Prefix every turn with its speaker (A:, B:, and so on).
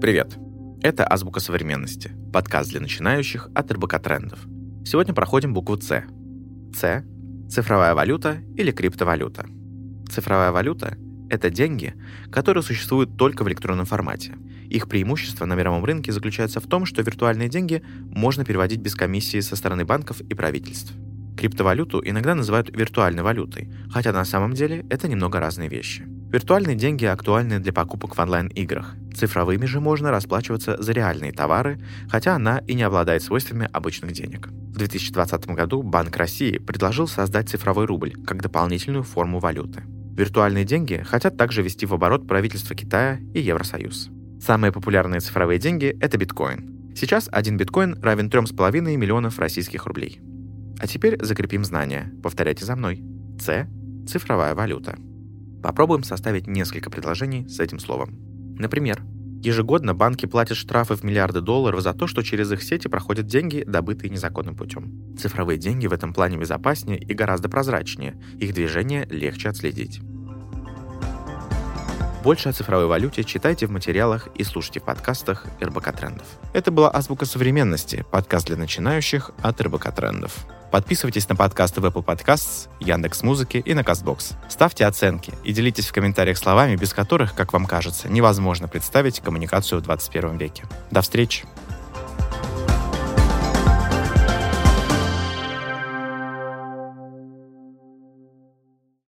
A: Привет! Это «Азбука современности» — подкаст для начинающих от РБК Трендов. Сегодня проходим букву «Ц». «Ц» — цифровая валюта или криптовалюта. Цифровая валюта — это деньги, которые существуют только в электронном формате. Их преимущество на мировом рынке заключается в том, что виртуальные деньги можно переводить без комиссии со стороны банков и правительств. Криптовалюту иногда называют виртуальной валютой, хотя на самом деле это немного разные вещи. Виртуальные деньги актуальны для покупок в онлайн-играх. Цифровыми же можно расплачиваться за реальные товары, хотя она и не обладает свойствами обычных денег. В 2020 году Банк России предложил создать цифровой рубль как дополнительную форму валюты. Виртуальные деньги хотят также ввести в оборот правительство Китая и Евросоюз. Самые популярные цифровые деньги – это биткоин. Сейчас один биткоин равен 3,5 миллионов российских рублей. А теперь закрепим знания. Повторяйте за мной. С – цифровая валюта. Попробуем составить несколько предложений с этим словом. Например, ежегодно банки платят штрафы в миллиарды долларов за то, что через их сети проходят деньги, добытые незаконным путем. Цифровые деньги в этом плане безопаснее и гораздо прозрачнее, их движение легче отследить. Больше о цифровой валюте читайте в материалах и слушайте в подкастах РБК Трендов. Это была «Азбука современности», подкаст для начинающих от РБК Трендов. Подписывайтесь на подкасты в Apple Podcasts, Яндекс Музыки и на Castbox. Ставьте оценки и делитесь в комментариях словами, без которых, как вам кажется, невозможно представить коммуникацию в 21 веке. До встречи!